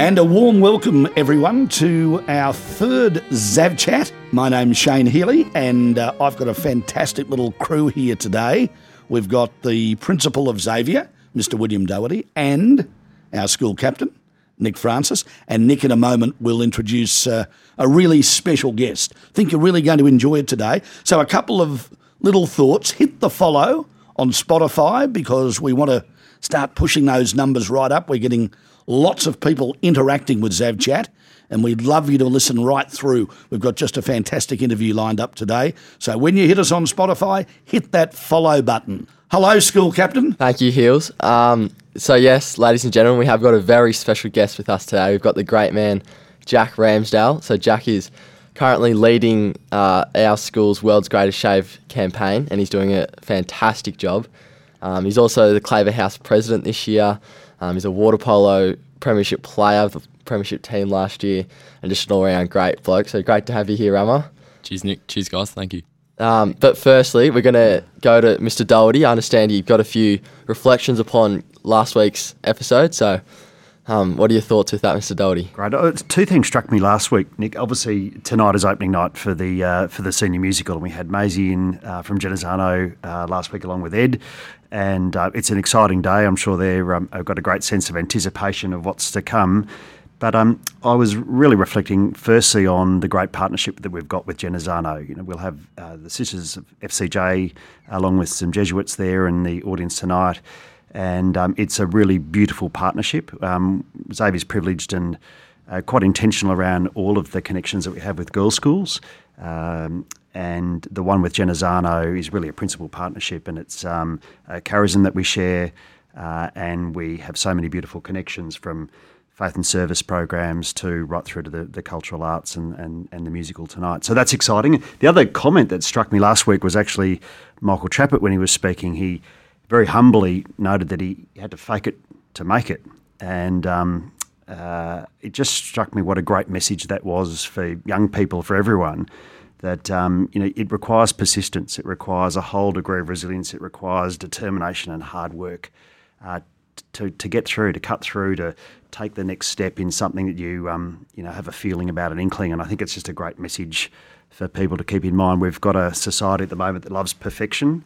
And a warm welcome, everyone, to our third Zav Chat. My name's Shane Healy, and uh, I've got a fantastic little crew here today. We've got the principal of Xavier, Mr. William Doherty, and our school captain, Nick Francis. And Nick, in a moment, will introduce uh, a really special guest. think you're really going to enjoy it today. So, a couple of little thoughts. Hit the follow on Spotify because we want to start pushing those numbers right up. We're getting lots of people interacting with ZavChat. And we'd love you to listen right through. We've got just a fantastic interview lined up today. So when you hit us on Spotify, hit that follow button. Hello, school captain. Thank you, Heels. Um, so, yes, ladies and gentlemen, we have got a very special guest with us today. We've got the great man, Jack Ramsdale. So, Jack is currently leading uh, our school's World's Greatest Shave campaign, and he's doing a fantastic job. Um, he's also the Claver House president this year. Um, he's a water polo premiership player of the premiership team last year, and just an all-round great bloke. So great to have you here, Rama. Cheers, Nick. Cheers, guys. Thank you. Um, but firstly, we're going to go to Mr. Doherty. I understand you've got a few reflections upon last week's episode. So, um, what are your thoughts with that, Mr. Doherty? Great. Oh, two things struck me last week, Nick. Obviously, tonight is opening night for the uh, for the senior musical, and we had Maisie in uh, from Genazzano uh, last week along with Ed, and uh, it's an exciting day. I'm sure they've um, got a great sense of anticipation of what's to come. But um, I was really reflecting firstly on the great partnership that we've got with Genazzano. You know, we'll have uh, the Sisters of FCJ along with some Jesuits there in the audience tonight, and um, it's a really beautiful partnership. Um, Xavier's privileged and uh, quite intentional around all of the connections that we have with girls' schools. Um, and the one with Genazzano is really a principal partnership, and it's um, a charism that we share, uh, and we have so many beautiful connections from faith and service programs to right through to the, the cultural arts and, and, and the musical tonight. So that's exciting. The other comment that struck me last week was actually Michael Trappett when he was speaking. He very humbly noted that he had to fake it to make it, and um, uh, it just struck me what a great message that was for young people, for everyone that um, you know it requires persistence, it requires a whole degree of resilience, it requires determination and hard work uh, to to get through, to cut through, to take the next step in something that you um, you know have a feeling about, an inkling, and I think it's just a great message for people to keep in mind. We've got a society at the moment that loves perfection,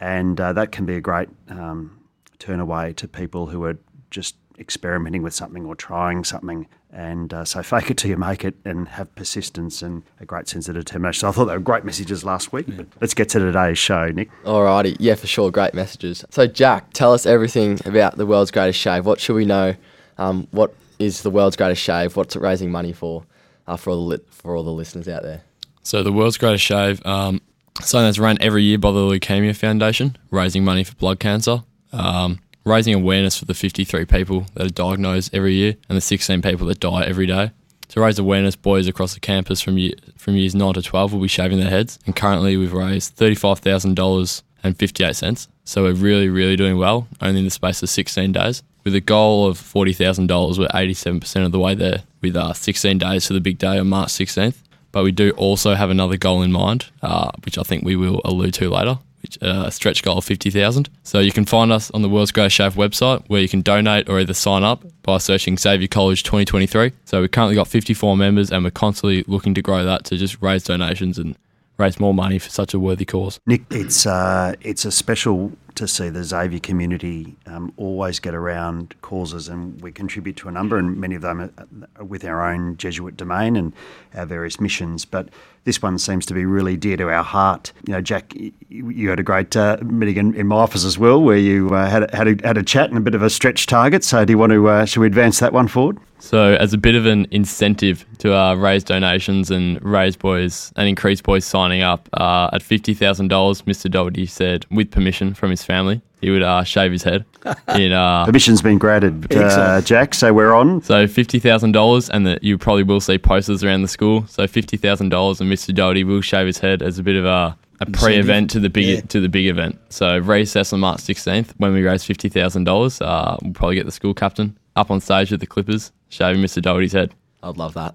and uh, that can be a great um, turn away to people who are just experimenting with something or trying something. And uh, so fake it till you make it and have persistence and a great sense of determination. So I thought they were great messages last week. But let's get to today's show, Nick. Alrighty, yeah, for sure, great messages. So Jack, tell us everything about the world's greatest shave. What should we know? Um, what is the world's greatest shave? What's it raising money for? Uh, for all the li- for all the listeners out there. So the world's greatest shave, um, something that's run every year by the Leukemia Foundation, raising money for blood cancer. Um, raising awareness for the 53 people that are diagnosed every year and the 16 people that die every day. To raise awareness, boys across the campus from year, from years 9 to 12 will be shaving their heads. And currently, we've raised $35,000 and 58 cents. So we're really, really doing well, only in the space of 16 days. With a goal of $40,000, we're 87% of the way there with uh, 16 days to the big day on March 16th. But we do also have another goal in mind, uh, which I think we will allude to later, which uh, a stretch goal of 50,000. So you can find us on the World's Greatest Shave website where you can donate or either sign up by searching Xavier College 2023. So we've currently got 54 members and we're constantly looking to grow that to just raise donations and raise more money for such a worthy cause. Nick, it's uh, it's a special to see the Xavier community um, always get around causes, and we contribute to a number, and many of them with our own Jesuit domain and our various missions. But this one seems to be really dear to our heart. You know, Jack, you had a great uh, meeting in, in, my office as well, where you uh, had a, had a, had a chat and a bit of a stretch target. So, do you want to uh, should we advance that one forward? So, as a bit of an incentive to uh, raise donations and raise boys and increase boys signing up, uh, at fifty thousand dollars, Mr. Doherty said, with permission from his family, he would uh, shave his head. In uh, permission's been granted, uh, Jack. So we're on. So fifty thousand dollars, and that you probably will see posters around the school. So fifty thousand dollars, and Mr. Doherty will shave his head as a bit of a a pre-event to the big yeah. to the big event. So recess on March 16th when we raise fifty thousand uh, dollars. We'll probably get the school captain up on stage with the Clippers shaving Mr. Doherty's head. I'd love that.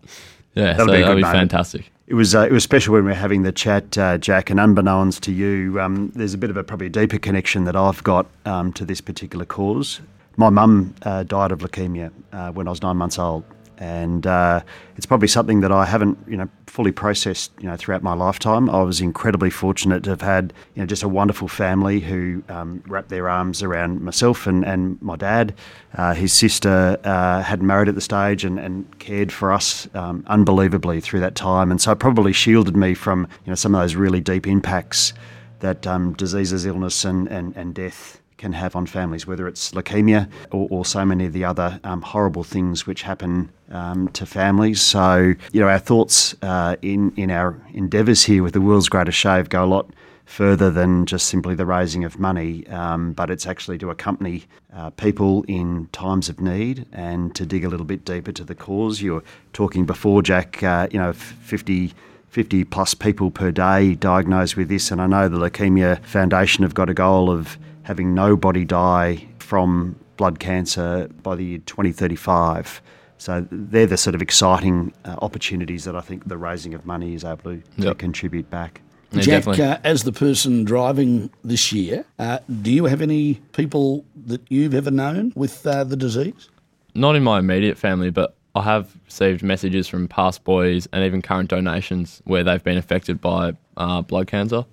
Yeah, that'll so be, that'll be fantastic. It was uh, it was special when we were having the chat, uh, Jack, and unbeknownst to you, um, there's a bit of a probably deeper connection that I've got um, to this particular cause. My mum uh, died of leukemia uh, when I was nine months old, and uh, it's probably something that I haven't, you know, fully processed, you know, throughout my lifetime. I was incredibly fortunate to have had, you know, just a wonderful family who um, wrapped their arms around myself and, and my dad. Uh, his sister uh, had married at the stage and, and cared for us um, unbelievably through that time, and so it probably shielded me from, you know, some of those really deep impacts that um, diseases, illness, and, and, and death can have on families, whether it's leukemia or, or so many of the other um, horrible things which happen um, to families. So, you know, our thoughts uh, in, in our endeavours here with the world's greatest shave go a lot further than just simply the raising of money, um, but it's actually to accompany uh, people in times of need and to dig a little bit deeper to the cause. You were talking before, Jack, uh, you know, 50 50 plus people per day diagnosed with this. And I know the Leukemia Foundation have got a goal of having nobody die from blood cancer by the year 2035. So they're the sort of exciting uh, opportunities that I think the raising of money is able to, to contribute back. Yeah, Jack, uh, as the person driving this year, uh, do you have any people that you've ever known with uh, the disease? Not in my immediate family, but I have received messages from past boys and even current donations where they've been affected by uh, blood cancer.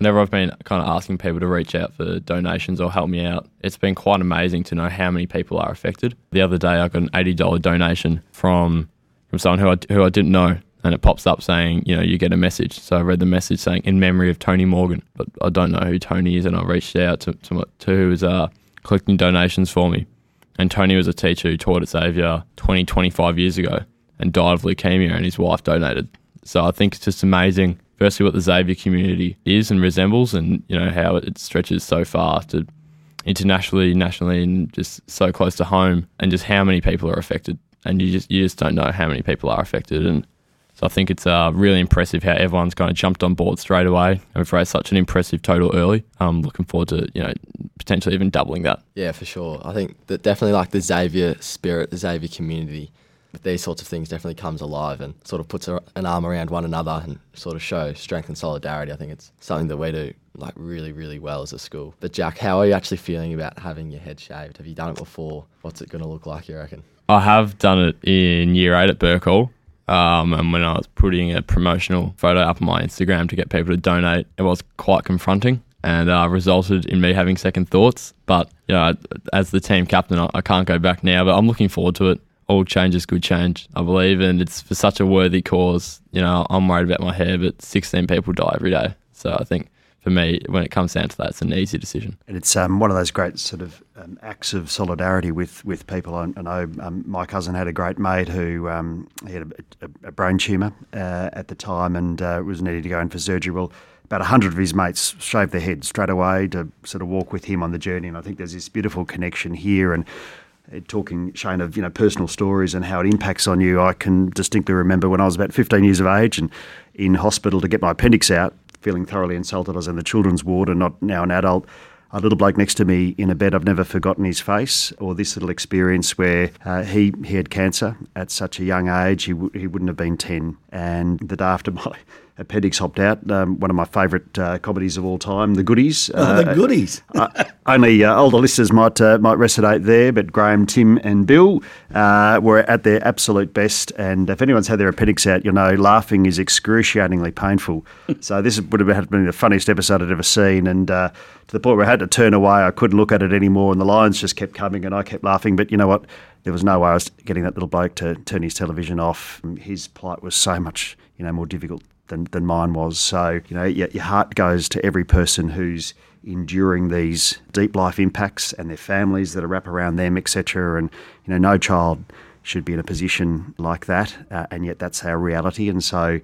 Whenever I've been kind of asking people to reach out for donations or help me out, it's been quite amazing to know how many people are affected. The other day, I got an eighty dollar donation from from someone who I who I didn't know, and it pops up saying, you know, you get a message. So I read the message saying in memory of Tony Morgan, but I don't know who Tony is, and I reached out to to, to who was uh, collecting donations for me. And Tony was a teacher who taught at Xavier 20, 25 years ago and died of leukemia, and his wife donated. So I think it's just amazing, firstly, what the Xavier community is and resembles, and you know how it stretches so far to internationally, nationally, and just so close to home, and just how many people are affected. And you just you just don't know how many people are affected, and so I think it's uh, really impressive how everyone's kind of jumped on board straight away, and we've raised such an impressive total early. I'm looking forward to you know potentially even doubling that. Yeah, for sure. I think that definitely like the Xavier spirit, the Xavier community, with these sorts of things definitely comes alive and sort of puts a, an arm around one another and sort of show strength and solidarity. I think it's something that we do like really, really well as a school. But Jack, how are you actually feeling about having your head shaved? Have you done it before? What's it going to look like, you reckon? I have done it in year eight at Burke Hall. Um, and when I was putting a promotional photo up on my Instagram to get people to donate, it was quite confronting and uh, resulted in me having second thoughts. But, you know, as the team captain, I, I can't go back now, but I'm looking forward to it. All change is good change, I believe, and it's for such a worthy cause. You know, I'm worried about my hair, but 16 people die every day. So I think for me, when it comes down to that, it's an easy decision. And it's um, one of those great sort of um, acts of solidarity with, with people. I, I know um, my cousin had a great mate who um, he had a, a, a brain tumour uh, at the time and uh, was needing to go in for surgery. Well, about 100 of his mates shaved their heads straight away to sort of walk with him on the journey. And I think there's this beautiful connection here. And talking, Shane, of you know personal stories and how it impacts on you, I can distinctly remember when I was about 15 years of age and in hospital to get my appendix out, feeling thoroughly insulted. I was in the children's ward and not now an adult. A little bloke next to me in a bed, I've never forgotten his face, or this little experience where uh, he, he had cancer at such a young age, he, w- he wouldn't have been 10. And the day after my appendix hopped out, um, one of my favourite uh, comedies of all time, The Goodies. Oh, the goodies. uh, only uh, older listeners might uh, might resonate there, but Graham, Tim, and Bill uh, were at their absolute best. And if anyone's had their appendix out, you'll know laughing is excruciatingly painful. so this would have been the funniest episode I'd ever seen, and uh, to the point where I had to turn away. I couldn't look at it anymore, and the lines just kept coming, and I kept laughing. But you know what? There was no way I was getting that little bloke to turn his television off. His plight was so much you know more difficult than, than mine was. So, you know, your, your heart goes to every person who's enduring these deep life impacts and their families that are wrap around them, etc. And, you know, no child should be in a position like that. Uh, and yet that's our reality. And so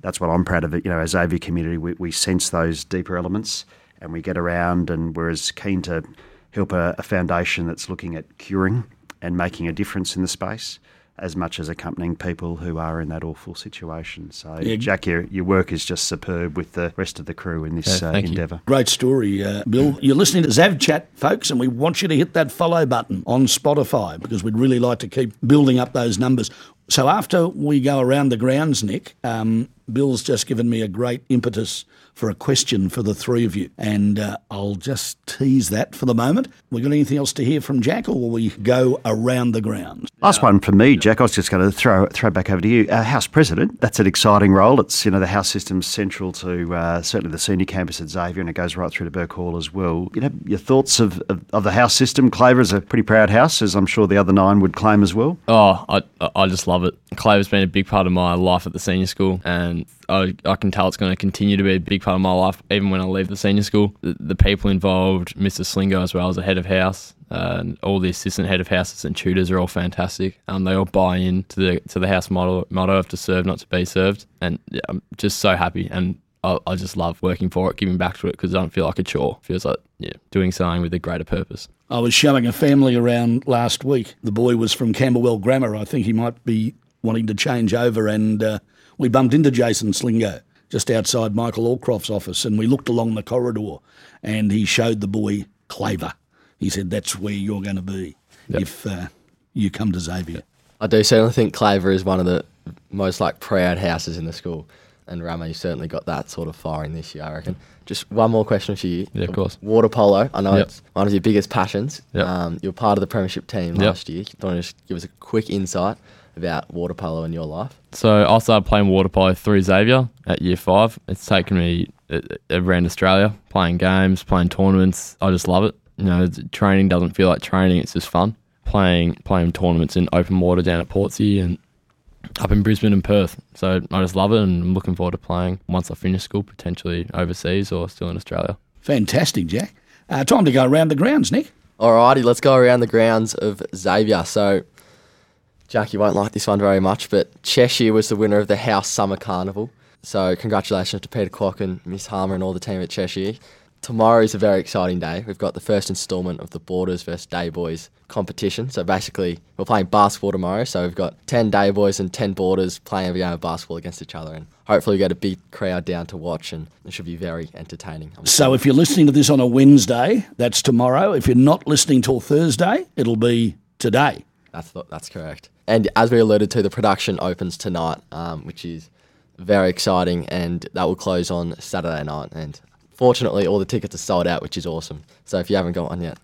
that's what I'm proud of. You know, as Xavier community, we, we sense those deeper elements and we get around and we're as keen to help a, a foundation that's looking at curing and making a difference in the space as much as accompanying people who are in that awful situation. So, Yeah. Jack, your, your work is just superb with the rest of the crew in this Yeah, uh, thank you. endeavour. Great story, uh, Bill. You're listening to Zav Chat, folks, and we want you to hit that follow button on Spotify because we'd really like to keep building up those numbers. So after we go around the grounds, Nick, um, Bill's just given me a great impetus for a question for the three of you, and uh, I'll just tease that for the moment. We got anything else to hear from Jack, or will we go around the grounds? Last one from me, Jack. I was just going to throw throw back over to you. Uh, House President. That's an exciting role. It's you know the House system's central to uh, certainly the senior campus at Xavier, and it goes right through to Burke Hall as well. You know your thoughts of, of, of the House system. Claver is a pretty proud house, as I'm sure the other nine would claim as well. Oh, I I just love it. Claver's been a big part of my life at the senior school, and I, I can tell it's going to continue to be a big part of my life even when I leave the senior school. The, the people involved, Mr. Slingo as well as the head of house, uh, and all the assistant head of houses and tutors are all fantastic. Um, they all buy in to the to the house motto, motto of to serve, not to be served, and yeah, I'm just so happy. And I, I just love working for it, giving back to it because I don't feel like a chore. It feels like yeah, doing something with a greater purpose. I was showing a family around last week. The boy was from Camberwell Grammar. I think he might be wanting to change over, and uh, we bumped into Jason Slingo just outside Michael Allcroft's office, and we looked along the corridor, and he showed the boy Claver. He said, "That's where you're going to be Yep. if uh, you come to Xavier." I do certainly think Claver is one of the most like proud houses in the school, and Rama, you certainly got that sort of firing this year, I reckon. Just one more question for you. Yeah, of course. Water polo. I know Yep. it's one of your biggest passions. Yep. Um, you were part of the premiership team Yep. last year. You want to just give us a quick insight about water polo in your life? So I started playing water polo through Xavier at year five. It's taken me uh, around Australia, playing games, playing tournaments. I just love it. You know, training doesn't feel like training; it's just fun. Playing playing tournaments in open water down at Portsea and up in Brisbane and Perth. So I just love it, and I'm looking forward to playing once I finish school, potentially overseas or still in Australia. Fantastic, Jack. Uh, time to go around the grounds, Nick. Alrighty, let's go around the grounds of Xavier. So, Jack, you won't like this one very much, but Cheshire was the winner of the House Summer Carnival. So, congratulations to Peter Clock and Miss Harmer and all the team at Cheshire. Tomorrow is a very exciting day. We've got the first instalment of the Boarders versus Day Boys competition. So, basically, we're playing basketball tomorrow. So, we've got 10 Day Boys and 10 Boarders playing a game of basketball against each other. And hopefully, we get a big crowd down to watch, and it should be very entertaining. I'm So if you're listening to this on a Wednesday, that's tomorrow. If you're not listening till Thursday, it'll be today. That's th- that's correct. And as we alluded to, the production opens tonight, um, which is very exciting, and that will close on Saturday night. And fortunately, all the tickets are sold out, which is awesome. So if you haven't got one yet,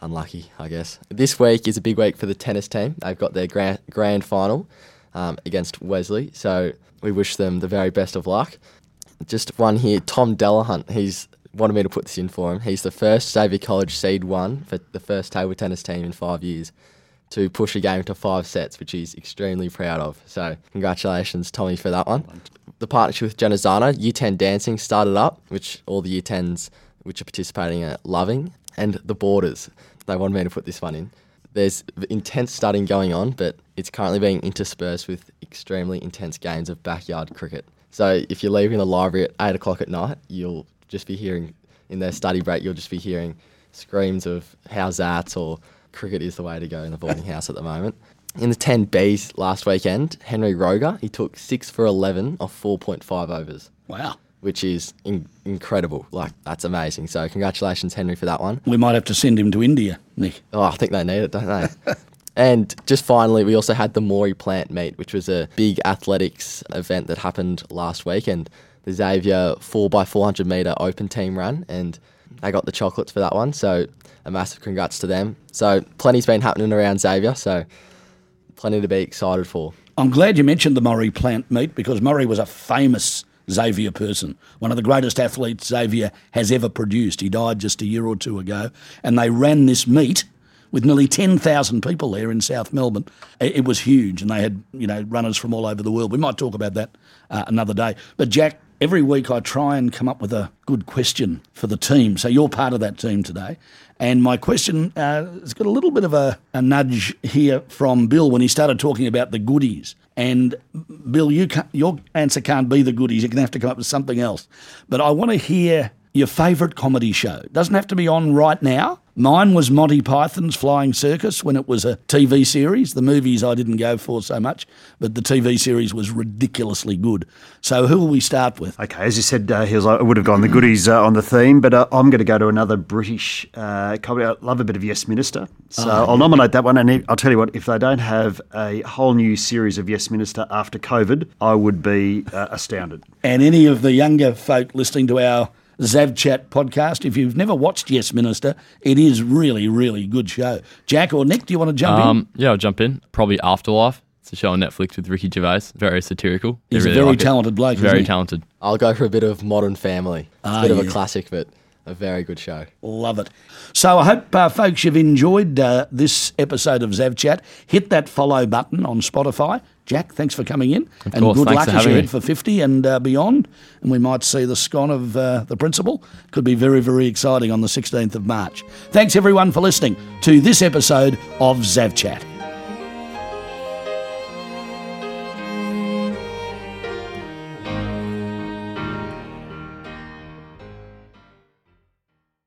unlucky, I guess. This week is a big week for the tennis team. They've got their grand grand final um, against Wesley, so we wish them the very best of luck. Just one here, Tom Delahunt. He's wanted me to put this in for him. He's the first Xavier College seed one for the first table tennis team in five years to push a game to five sets, which he's extremely proud of. So congratulations, Tommy, for that one. The partnership with Genazzano, Year 10 Dancing started up, which all the Year 10s which are participating are loving. And the Boarders, they wanted me to put this one in. There's intense studying going on, but it's currently being interspersed with extremely intense games of backyard cricket. So if you're leaving the library at 8 o'clock at night, you'll just be hearing, in their study break, you'll just be hearing screams of how's that or cricket is the way to go in the boarding house at the moment. In the 10Bs last weekend, Henry Roger, he took 6 for 11 off 4.5 overs, Wow. which is in- incredible. Like, that's amazing. So, congratulations, Henry, for that one. We might have to send him to India, Nick. Oh, I think they need it, don't they? and just finally, we also had the Maurie Plant Meet, which was a big athletics event that happened last week, and the Xavier 4x400 metre open team run, and they got the chocolates for that one. So, a massive congrats to them. So, plenty's been happening around Xavier, so plenty to be excited for. I'm glad you mentioned the Maurie Plant meet because Murray was a famous Xavier person, one of the greatest athletes Xavier has ever produced. He died just a year or two ago, and they ran this meet with nearly 10,000 people there in South Melbourne. It, it was huge, and they had you know runners from all over the world. We might talk about that uh, another day. But Jack, every week I try and come up with a good question for the team. So you're part of that team today. And my question uh, has got a little bit of a, a nudge here from Bill when he started talking about the goodies. And Bill, you your answer can't be the goodies. You're going to have to come up with something else. But I want to hear your favourite comedy show. It doesn't have to be on right now. Mine was Monty Python's Flying Circus when it was a TV series. The movies I didn't go for so much, but the TV series was ridiculously good. So who will we start with? Okay, as you said, uh, he was, I would have gone the goodies uh, on the theme, but uh, I'm going to go to another British uh, comedy. I love a bit of Yes Minister, so I'll nominate that one. And I'll tell you what, if they don't have a whole new series of Yes Minister after COVID, I would be uh, astounded. And any of the younger folk listening to our Zav Chat podcast, if you've never watched Yes Minister, it is really, really good show. Jack or Nick, do you want to jump in? Um, yeah, I'll jump in. Probably Afterlife. It's a show on Netflix with Ricky Gervais. Very satirical. I He's a very like it. talented bloke, isn't Very he? talented. I'll go for a bit of Modern Family. It's Ah, a bit of a classic, but a very good show. Love it. So I hope, uh, folks, you've enjoyed uh, this episode of Zav Chat. Hit that follow button on Spotify. Jack, thanks for coming in. and course, good luck as you head for 50 and uh, beyond. And we might see the scon of uh, the principal. Could be very, very exciting on the 16th of March. Thanks, everyone, for listening to this episode of Zav Chat.